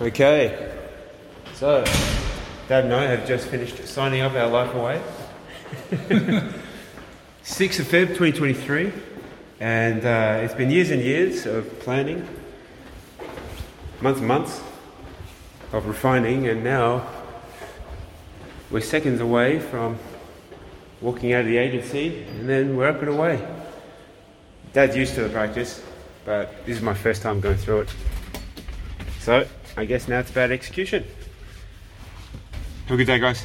Okay, so Dad and I have just finished signing up our life away. 6th of Feb 2023, and uh, it's been years and years of planning, months and months of refining, and now we're seconds away from walking out of the agency, and then we're up and away. Dad's used to the practice, but this is my first time going through it. So I guess now it's about execution. Have a good day, guys.